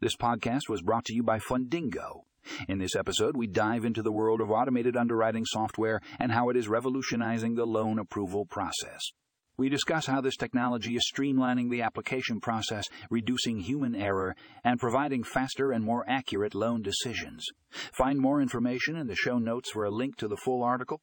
This podcast was brought to you by Fundingo. In this episode, we dive into the world of automated underwriting software and how it is revolutionizing the loan approval process. We discuss how this technology is streamlining the application process, reducing human error, and providing faster and more accurate loan decisions. Find more information in the show notes for a link to the full article